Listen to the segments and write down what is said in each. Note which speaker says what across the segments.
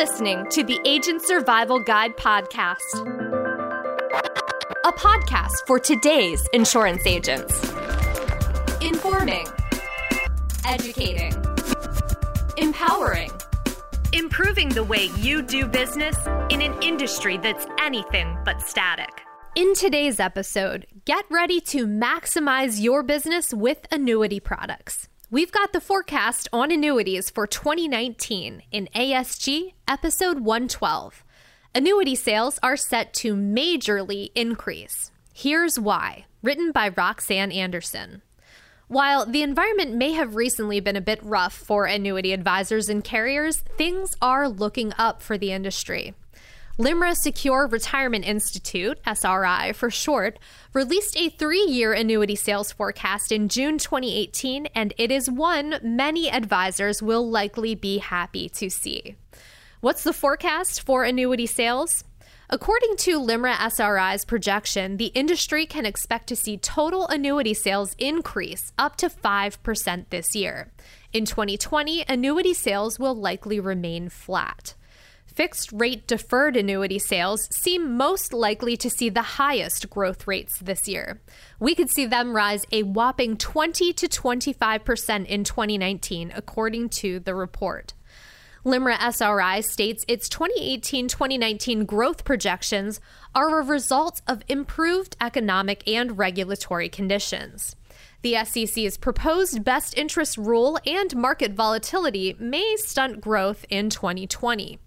Speaker 1: listening to the Agent Survival Guide podcast, a podcast for today's insurance agents. Informing, educating, empowering, improving the way you do business in an industry that's anything but static. In today's episode, get ready to maximize your business with annuity products. We've got the forecast on annuities for 2019 in ASG episode 112. Annuity sales are set to majorly increase. Here's why, written by Roxanne Anderson. While the environment may have recently been a bit rough for annuity advisors and carriers, things are looking up for the industry. LIMRA Secure Retirement Institute, SRI for short, released a three year annuity sales forecast in June 2018, and it is one many advisors will likely be happy to see. What's the forecast for annuity sales? According to LIMRA SRI's projection, the industry can expect to see total annuity sales increase up to 5% this year. In 2020, annuity sales will likely remain flat fixed rate deferred annuity sales seem most likely to see the highest growth rates this year. We could see them rise a whopping 20 to 25% in 2019, according to the report. LIMRA SRI states its 2018 2019 growth projections are a result of improved economic and regulatory conditions. The SEC's proposed best interest rule and market volatility may stunt growth in 2020.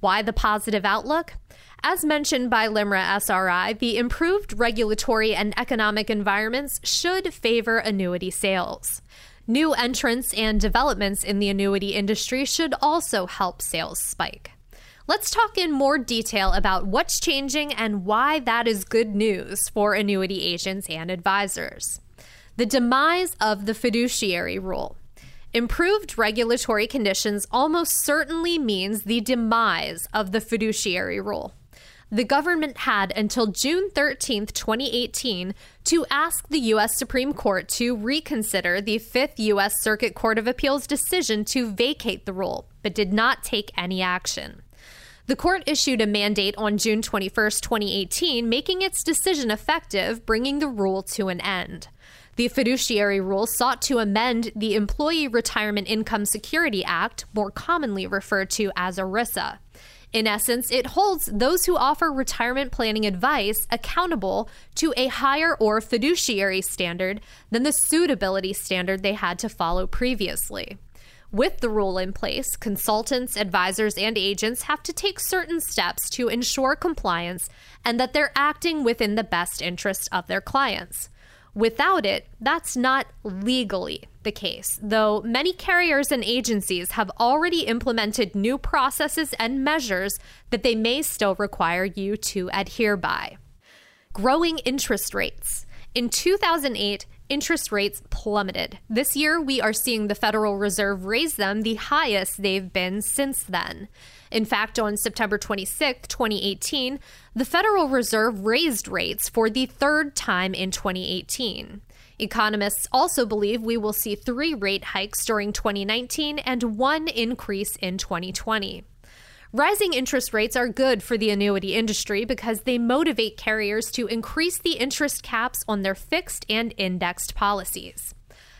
Speaker 1: Why the positive outlook? As mentioned by LIMRA SRI, the improved regulatory and economic environments should favor annuity sales. New entrants and developments in the annuity industry should also help sales spike. Let's talk in more detail about what's changing and why that is good news for annuity agents and advisors. The demise of the fiduciary rule. Improved regulatory conditions almost certainly means the demise of the fiduciary rule. The government had until June 13, 2018, to ask the U.S. Supreme Court to reconsider the Fifth U.S. Circuit Court of Appeals decision to vacate the rule, but did not take any action. The court issued a mandate on June 21, 2018, making its decision effective, bringing the rule to an end. The fiduciary rule sought to amend the Employee Retirement Income Security Act, more commonly referred to as ERISA. In essence, it holds those who offer retirement planning advice accountable to a higher or fiduciary standard than the suitability standard they had to follow previously. With the rule in place, consultants, advisors, and agents have to take certain steps to ensure compliance and that they're acting within the best interest of their clients. Without it, that's not legally the case, though many carriers and agencies have already implemented new processes and measures that they may still require you to adhere by. Growing interest rates. In 2008, interest rates plummeted. This year, we are seeing the Federal Reserve raise them the highest they've been since then. In fact, on September 26, 2018, the Federal Reserve raised rates for the third time in 2018. Economists also believe we will see three rate hikes during 2019 and one increase in 2020. Rising interest rates are good for the annuity industry because they motivate carriers to increase the interest caps on their fixed and indexed policies.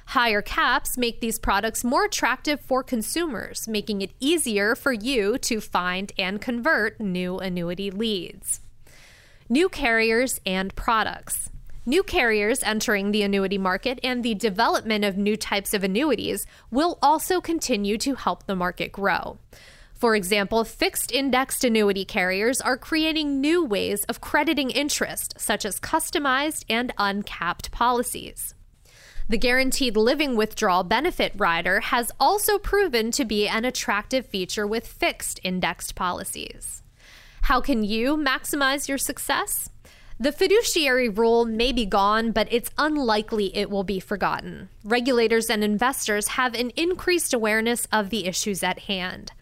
Speaker 1: Higher caps make these products more attractive for consumers, making it easier for you to find and convert new annuity leads. New carriers and products. New carriers entering the annuity market and the development of new types of annuities will also continue to help the market grow. For example, fixed indexed annuity carriers are creating new ways of crediting interest, such as customized and uncapped policies. The guaranteed living withdrawal benefit rider has also proven to be an attractive feature with fixed indexed policies. How can you maximize your success? The fiduciary rule may be gone, but it's unlikely it will be forgotten. Regulators and investors have an increased awareness of the issues at hand.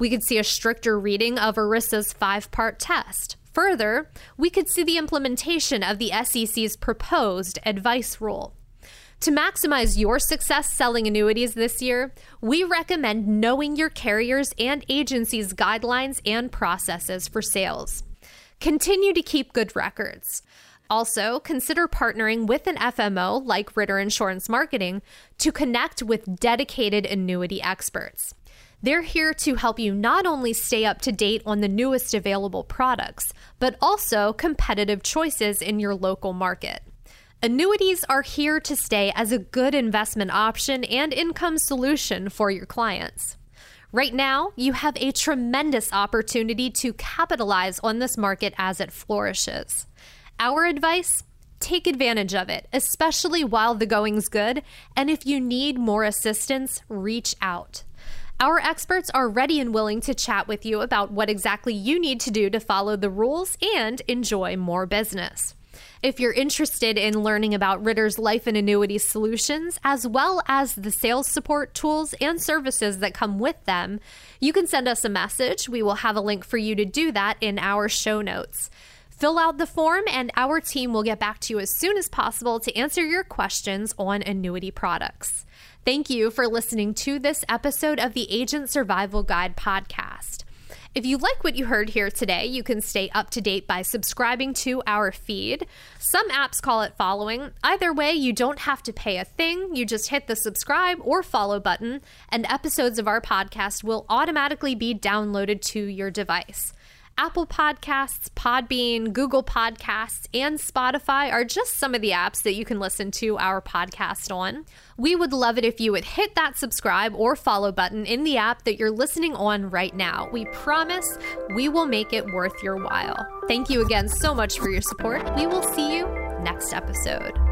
Speaker 1: We could see a stricter reading of ERISA's five part test. Further, we could see the implementation of the SEC's proposed advice rule. To maximize your success selling annuities this year, we recommend knowing your carriers and agencies' guidelines and processes for sales. Continue to keep good records. Also, consider partnering with an FMO like Ritter Insurance Marketing to connect with dedicated annuity experts. They're here to help you not only stay up to date on the newest available products, but also competitive choices in your local market. Annuities are here to stay as a good investment option and income solution for your clients. Right now, you have a tremendous opportunity to capitalize on this market as it flourishes. Our advice take advantage of it, especially while the going's good. And if you need more assistance, reach out. Our experts are ready and willing to chat with you about what exactly you need to do to follow the rules and enjoy more business. If you're interested in learning about Ritter's life and annuity solutions, as well as the sales support tools and services that come with them, you can send us a message. We will have a link for you to do that in our show notes. Fill out the form, and our team will get back to you as soon as possible to answer your questions on annuity products. Thank you for listening to this episode of the Agent Survival Guide podcast. If you like what you heard here today, you can stay up to date by subscribing to our feed. Some apps call it following. Either way, you don't have to pay a thing. You just hit the subscribe or follow button, and episodes of our podcast will automatically be downloaded to your device. Apple Podcasts, Podbean, Google Podcasts, and Spotify are just some of the apps that you can listen to our podcast on. We would love it if you would hit that subscribe or follow button in the app that you're listening on right now. We promise we will make it worth your while. Thank you again so much for your support. We will see you next episode.